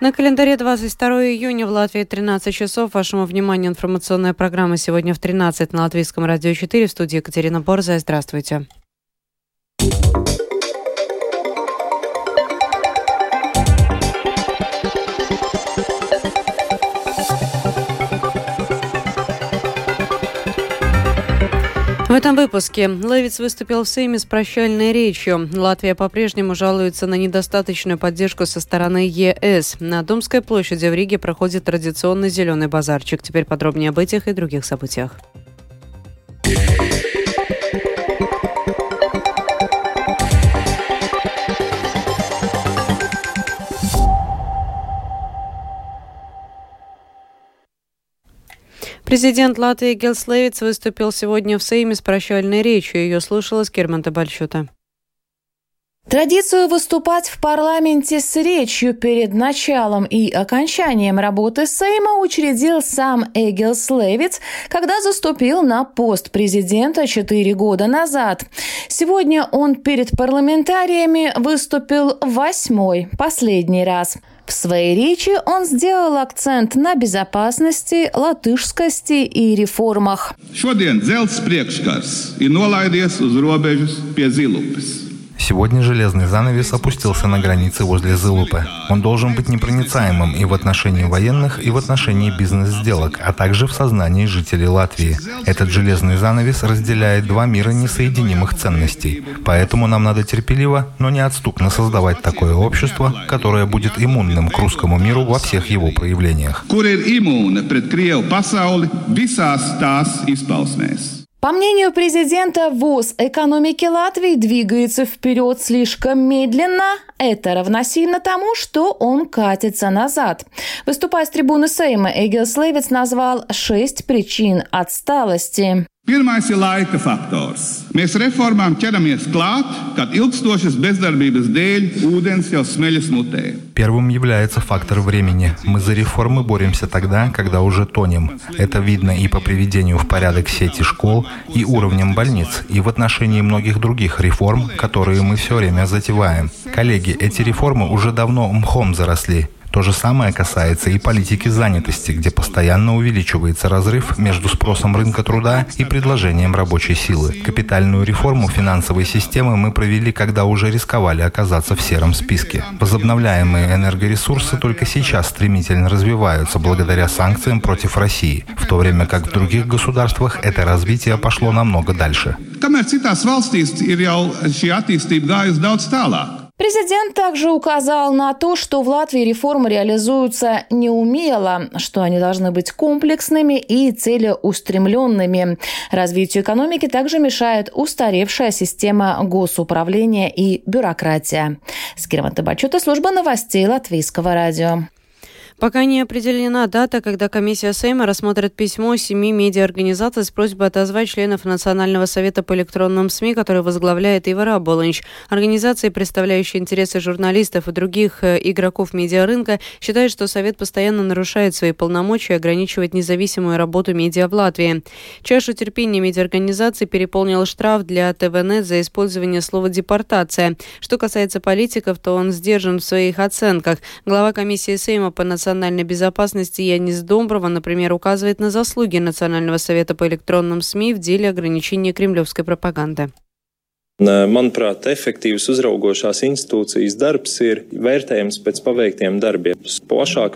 На календаре 22 июня в Латвии 13 часов. Вашему вниманию информационная программа сегодня в 13 на Латвийском радио 4 в студии Екатерина Борзая. Здравствуйте. В этом выпуске Левиц выступил в Сейме с прощальной речью. Латвия по-прежнему жалуется на недостаточную поддержку со стороны ЕС. На Домской площади в Риге проходит традиционный зеленый базарчик. Теперь подробнее об этих и других событиях. Президент Латвии Левиц выступил сегодня в Сейме с прощальной речью. Ее слушала Скерманта Бальчута. Традицию выступать в парламенте с речью перед началом и окончанием работы Сейма учредил сам Эгилс Левиц, когда заступил на пост президента четыре года назад. Сегодня он перед парламентариями выступил восьмой, последний раз. В своей речи он сделал акцент на безопасности, латышскости и реформах. Šodien dzelzs priekškars ir nolaidies uz robežas pie. Сегодня железный занавес опустился на границе возле Зылупы. Он должен быть непроницаемым и в отношении военных, и в отношении бизнес-сделок, а также в сознании жителей Латвии. Этот железный занавес разделяет два мира несоединимых ценностей. Поэтому нам надо терпеливо, но неотступно создавать такое общество, которое будет иммунным к русскому миру во всех его проявлениях. По мнению президента, ВОЗ экономики Латвии двигается вперед слишком медленно. Это равносильно тому, что он катится назад. Выступая с трибуны Сейма, Эгилс Левиц назвал шесть причин отсталости. Pirmais ir laika faktors. Mēs reformām ķeramies klāt, kad ilgstošas bezdarbības dēļ ūdens jau smeļas mutē. Первым является фактор времени. Мы за реформы боремся тогда, когда уже тонем. Это видно и по приведению в порядок сети школ, и уровнем больниц, и в отношении многих других реформ, которые мы все время затеваем. Коллеги, эти реформы уже давно мхом заросли. То же самое касается и политики занятости, где постоянно увеличивается разрыв между спросом рынка труда и предложением рабочей силы. Капитальную реформу финансовой системы мы провели, когда уже рисковали оказаться в сером списке. Возобновляемые энергоресурсы только сейчас стремительно развиваются благодаря санкциям против России, в то время как в других государствах это развитие пошло намного дальше. Kamēr citās. Президент также указал на то, что в Латвии реформы реализуются неумело, что они должны быть комплексными и целеустремленными. Развитию экономики также мешает устаревшая система госуправления и бюрократия. Скирванта Бачута, служба новостей Латвийского радио. Пока не определена дата, когда комиссия Сейма рассмотрит письмо семи медиаорганизаций с просьбой отозвать членов Национального совета по электронным СМИ, который возглавляет Ивара Болынч. Организации, представляющие интересы журналистов и других э, игроков медиарынка, считают, что Совет постоянно нарушает свои полномочия и ограничивает независимую работу медиа в Латвии. Чашу терпения медиаорганизаций переполнил штраф для ТВН за использование слова «депортация». Что касается политиков, то он сдержан в своих оценках. Глава комиссии Сейма по национальному национальной безопасности Янис Домброва, например, указывает на заслуги Национального совета по электронным СМИ в деле ограничения кремлевской пропаганды. Manuprāt, efektīvas uzraugošās институцijas darbs ir vērtējams pēc paveiktiem darbiem.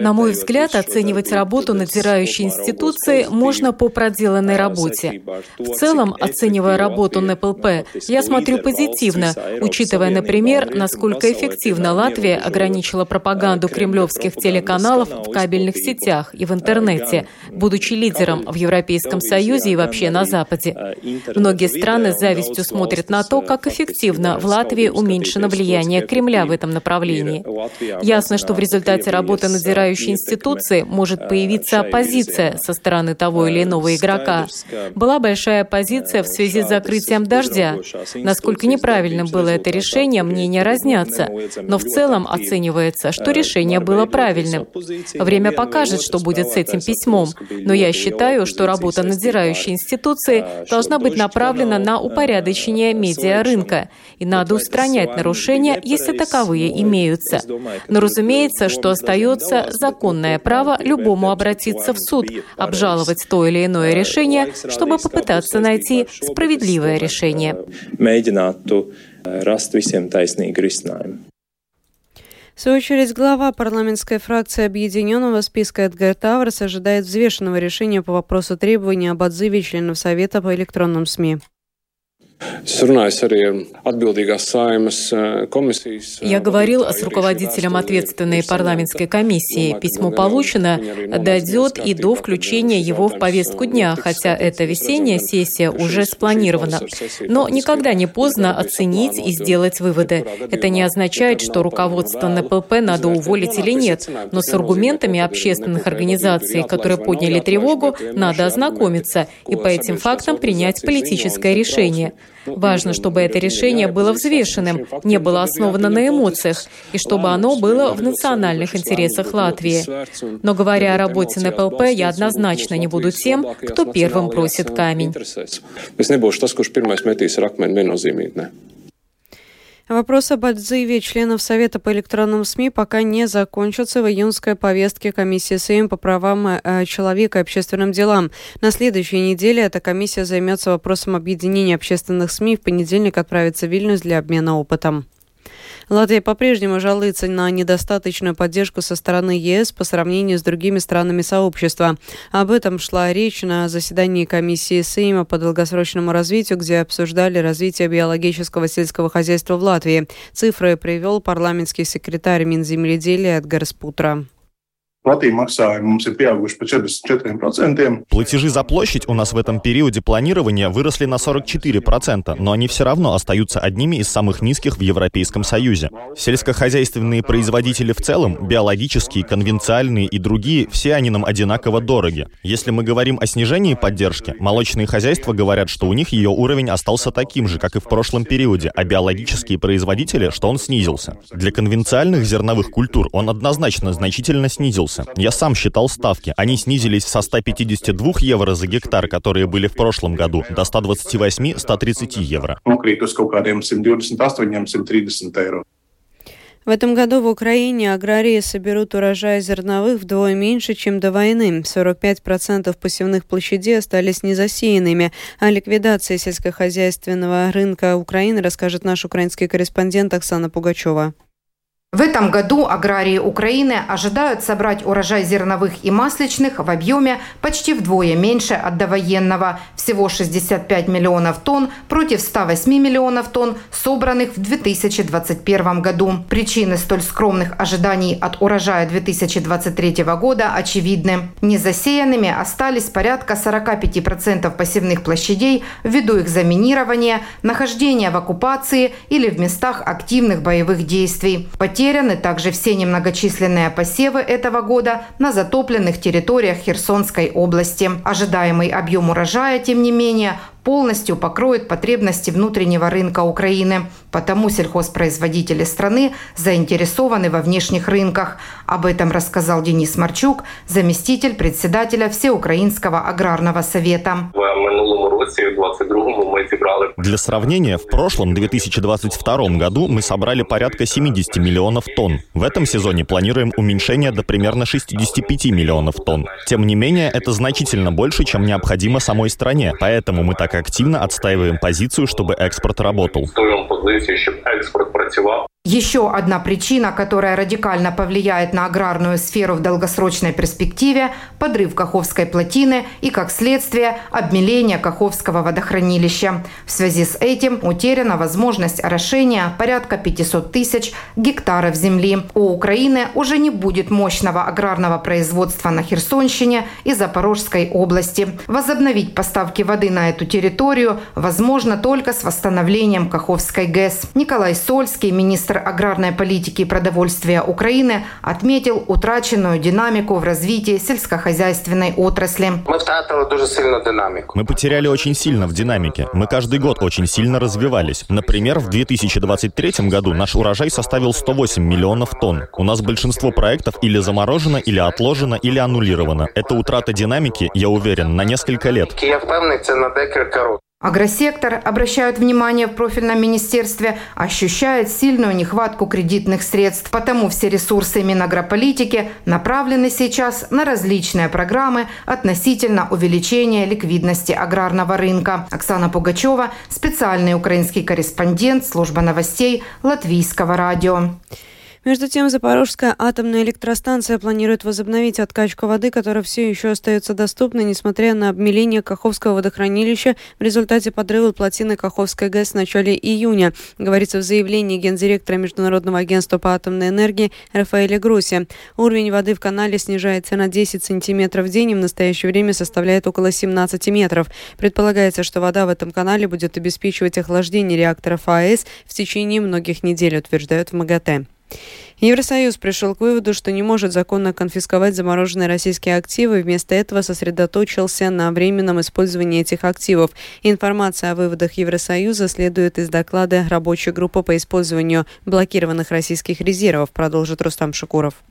На мой взгляд, оценивать работу надзирающей институции можно по проделанной работе. В целом, оценивая работу НПЛП, я смотрю позитивно, учитывая, например, насколько эффективно Латвия ограничила пропаганду кремлевских телеканалов в кабельных сетях и в интернете, будучи лидером в Европейском Союзе и вообще на Западе. Многие страны с завистью смотрят на то, как эффективно в Латвии уменьшено влияние Кремля в этом направлении. Ясно, что в результате работы надзирающей институции может появиться оппозиция со стороны того или иного игрока. Была большая оппозиция в связи с закрытием дождя. Насколько неправильным было это решение, мнения разнятся. Но в целом оценивается, что решение было правильным. Время покажет, что будет с этим письмом. Но я считаю, что работа надзирающей институции должна быть направлена на упорядочение медиа развития рынка, и надо устранять нарушения, если таковые имеются. Но разумеется, что остается законное право любому обратиться в суд, обжаловать то или иное решение, чтобы попытаться найти справедливое решение. risinājumu. В свою очередь, глава парламентской фракции Объединенного списка Эдгар Таврос ожидает взвешенного решения по вопросу требования об отзыве членов Совета по электронным СМИ. Я говорил с руководителем ответственной парламентской комиссии. Письмо получено, дойдет и до включения его в повестку дня, хотя эта весенняя сессия уже спланирована. Но никогда не поздно оценить и сделать выводы. Это не означает, что руководство НПП надо уволить или нет, но с аргументами общественных организаций, которые подняли тревогу, надо ознакомиться и по этим фактам принять политическое решение. Важно, чтобы это решение было взвешенным, не было основано на эмоциях, и чтобы оно было в национальных интересах Латвии. Но говоря о работе НПЛП, я однозначно не буду тем, кто первым бросит камень. Вопрос об отзыве членов Совета по электронным СМИ пока не закончится в июнской повестке комиссии Сейм по правам э, человека и общественным делам. На следующей неделе эта комиссия займется вопросом объединения общественных СМИ. В понедельник отправится в Вильнюс для обмена опытом. Латвия по-прежнему жалуется на недостаточную поддержку со стороны ЕС по сравнению с другими странами сообщества. Об этом шла речь на заседании комиссии Сейма по долгосрочному развитию, где обсуждали развитие биологического сельского хозяйства в Латвии. Цифры привел парламентский секретарь Минземледелия Эдгар Спутра. Платежи за площадь у нас в этом периоде планирования выросли на 44%, но они все равно остаются одними из самых низких в Европейском Союзе. Сельскохозяйственные производители в целом, биологические, конвенциальные и другие, все они нам одинаково дороги. Если мы говорим о снижении поддержки, молочные хозяйства говорят, что у них ее уровень остался таким же, как и в прошлом периоде, а биологические производители, что он снизился. Для конвенциальных зерновых культур он однозначно значительно снизился снизился. Я сам считал ставки. Они снизились со 152 евро за гектар, которые были в прошлом году, до 128-130 евро. В этом году в Украине аграрии соберут урожай зерновых вдвое меньше, чем до войны. 45% посевных площадей остались незасеянными. О ликвидации сельскохозяйственного рынка Украины расскажет наш украинский корреспондент Оксана Пугачева. В этом году аграрии Украины ожидают собрать урожай зерновых и масличных в объеме почти вдвое меньше от довоенного – всего 65 миллионов тонн против 108 миллионов тонн, собранных в 2021 году. Причины столь скромных ожиданий от урожая 2023 года очевидны. Незасеянными остались порядка 45% посевных площадей ввиду их заминирования, нахождения в оккупации или в местах активных боевых действий. Потеряны также все немногочисленные посевы этого года на затопленных территориях Херсонской области. Ожидаемый объем урожая, тем не менее, полностью покроет потребности внутреннего рынка Украины. Потому сельхозпроизводители страны заинтересованы во внешних рынках. Об этом рассказал Денис Марчук, заместитель председателя Всеукраинского аграрного совета. Для сравнения, в прошлом 2022 году мы собрали порядка 70 миллионов тонн. В этом сезоне планируем уменьшение до примерно 65 миллионов тонн. Тем не менее, это значительно больше, чем необходимо самой стране, поэтому мы так активно отстаиваем позицию, чтобы экспорт работал. Еще одна причина, которая радикально повлияет на аграрную сферу в долгосрочной перспективе – подрыв Каховской плотины и, как следствие, обмеление Каховского водохранилища. В связи с этим утеряна возможность орошения порядка 500 тысяч гектаров земли. У Украины уже не будет мощного аграрного производства на Херсонщине и Запорожской области. Возобновить поставки воды на эту территорию возможно только с восстановлением Каховской ГЭС. Николай Сольский, министр министр аграрной политики и продовольствия Украины отметил утраченную динамику в развитии сельскохозяйственной отрасли. Мы втратили дуже сильно динамику. Мы потеряли очень сильно в динамике. Мы каждый год очень сильно развивались. Например, в 2023 году наш урожай составил 108 миллионов тонн. У нас большинство проектов или заморожено, или отложено, или аннулировано. Это утрата динамики, я уверен, на несколько лет. Агросектор, обращают внимание в профильном министерстве, ощущает сильную нехватку кредитных средств, потому все ресурсы Минагрополитики направлены сейчас на различные программы относительно увеличения ликвидности аграрного рынка. Оксана Пугачева, специальный украинский корреспондент, служба новостей Латвийского радио. Между тем, Запорожская атомная электростанция планирует возобновить откачку воды, которая все еще остается доступной, несмотря на обмеление Каховского водохранилища в результате подрыва плотины Каховской ГЭС в начале июня, говорится в заявлении гендиректора Международного агентства по атомной энергии Рафаэля Груси. Уровень воды в канале снижается на 10 сантиметров в день и в настоящее время составляет около 17 метров. Предполагается, что вода в этом канале будет обеспечивать охлаждение реакторов АЭС в течение многих недель, утверждают в МАГАТЭ. Евросоюз пришел к выводу, что не может законно конфисковать замороженные российские активы, вместо этого сосредоточился на временном использовании этих активов. Информация о выводах Евросоюза следует из доклада рабочей группы по использованию блокированных российских резервов, продолжит Рустам Шукуров.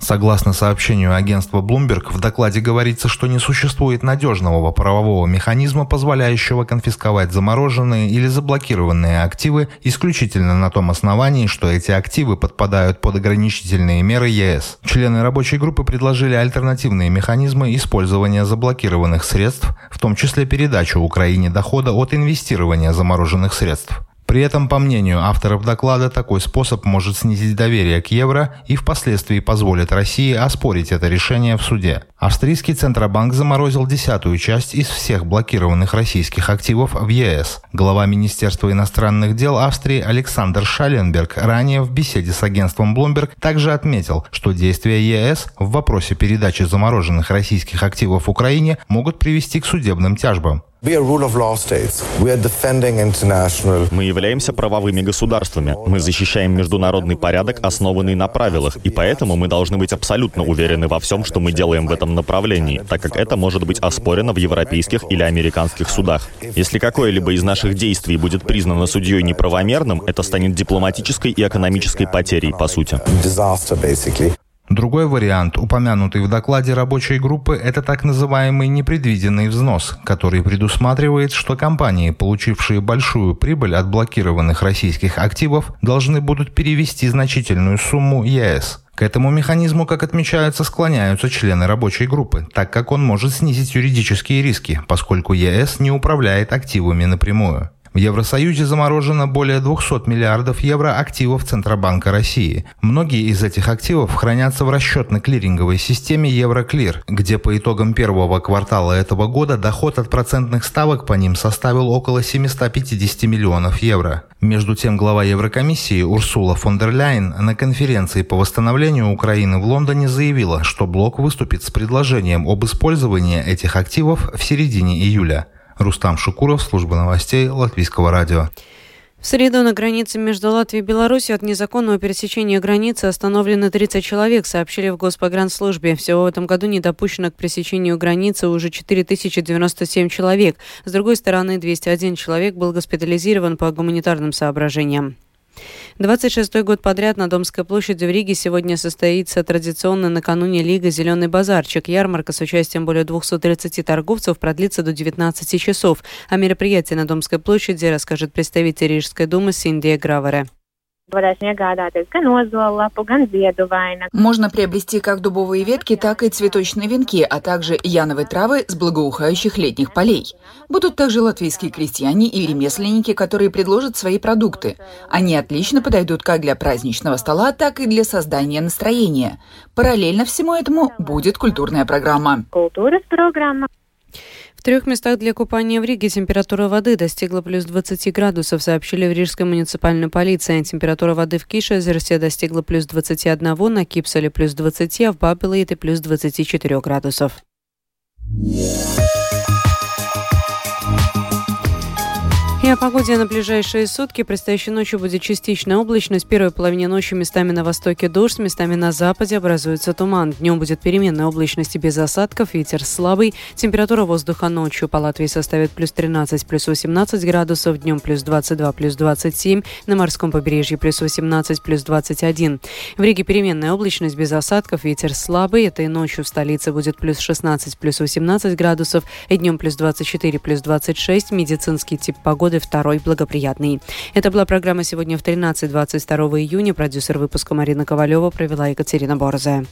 Согласно сообщению агентства Bloomberg, в докладе говорится, что не существует надежного правового механизма, позволяющего конфисковать замороженные или заблокированные активы исключительно на том основании, что эти активы подпадают под ограничительные меры ЕС. Члены рабочей группы предложили альтернативные механизмы использования заблокированных средств, в том числе передачу Украине дохода от инвестирования замороженных средств. При этом, по мнению авторов доклада, такой способ может снизить доверие к евро и впоследствии позволит России оспорить это решение в суде. Австрийский Центробанк заморозил десятую часть из всех блокированных российских активов в ЕС. Глава Министерства иностранных дел Австрии Александр Шаленберг ранее в беседе с агентством Bloomberg также отметил, что действия ЕС в вопросе передачи замороженных российских активов Украине могут привести к судебным тяжбам. Мы являемся правовыми государствами. Мы защищаем международный порядок, основанный на правилах, и поэтому мы должны быть абсолютно уверены во всем, что мы делаем в этом направлении, так как это может быть оспорено в европейских или американских судах. Если какое-либо из наших действий будет признано судьей неправомерным, это станет дипломатической и экономической потерей, по сути. Другой вариант, упомянутый в докладе рабочей группы, это так называемый непредвиденный взнос, который предусматривает, что компании, получившие большую прибыль от блокированных российских активов, должны будут перевести значительную сумму ЕС. К этому механизму, как отмечаются, склоняются члены рабочей группы, так как он может снизить юридические риски, поскольку ЕС не управляет активами напрямую. В Евросоюзе заморожено более 200 миллиардов евро активов Центробанка России. Многие из этих активов хранятся в расчетно-клиринговой системе Евроклир, где по итогам первого квартала этого года доход от процентных ставок по ним составил около 750 миллионов евро. Между тем, глава Еврокомиссии Урсула фон дер Ляйен на конференции по восстановлению Украины в Лондоне заявила, что блок выступит с предложением об использовании этих активов в середине июля. Рустам Шукуров, служба новостей Латвийского радио. В среду на границе между Латвией и Беларусью от незаконного пересечения границы остановлено 30 человек, сообщили в Госпогранслужбе. Всего в этом году не допущено к пересечению границы уже 4097 человек. С другой стороны, 201 человек был госпитализирован по гуманитарным соображениям. 26-й год подряд на Домской площади в Риге сегодня состоится традиционно накануне Лига «Зеленый базарчик». Ярмарка с участием более 230 торговцев продлится до 19 часов. О мероприятии на Домской площади расскажет представитель Рижской думы Синдия Гравере. Varēsim iegādāties gan ozolapu, gan ziedu vainagu. Можно приобрести как дубовые ветки, так и цветочные венки, а также яновые травы с благоухающих летних полей. Будут также латвийские крестьяне и ремесленники, которые предложат свои продукты. Они отлично подойдут как для праздничного стола, так и для создания настроения. Параллельно всему этому будет культурная программа. Культура программа. В трех местах для купания в Риге температура воды достигла плюс 20 градусов, сообщили в Рижской муниципальной полиции. Температура воды в Кишезерсе достигла плюс 21, на Кипсале плюс 20, а в Бабелейте плюс 24 градусов. Сегодня о погоде на ближайшие сутки. Предстоящей ночью будет частичная облачность. В первой половине ночи местами на востоке дождь, местами на западе образуется туман. Днем будет переменная облачность и без осадков, ветер слабый. Температура воздуха ночью по Латвии составит плюс 13, плюс 18 градусов, днем плюс 22, плюс 27, на морском побережье плюс 18, плюс 21. В Риге переменная облачность без осадков, ветер слабый. Этой ночью в столице будет плюс 16, плюс 18 градусов, и днем плюс 24, плюс 26. Медицинский тип погоды второй благоприятный. Это была программа сегодня в 13-22 июня. Продюсер выпуска Марина Ковалева провела Екатерина Борзая.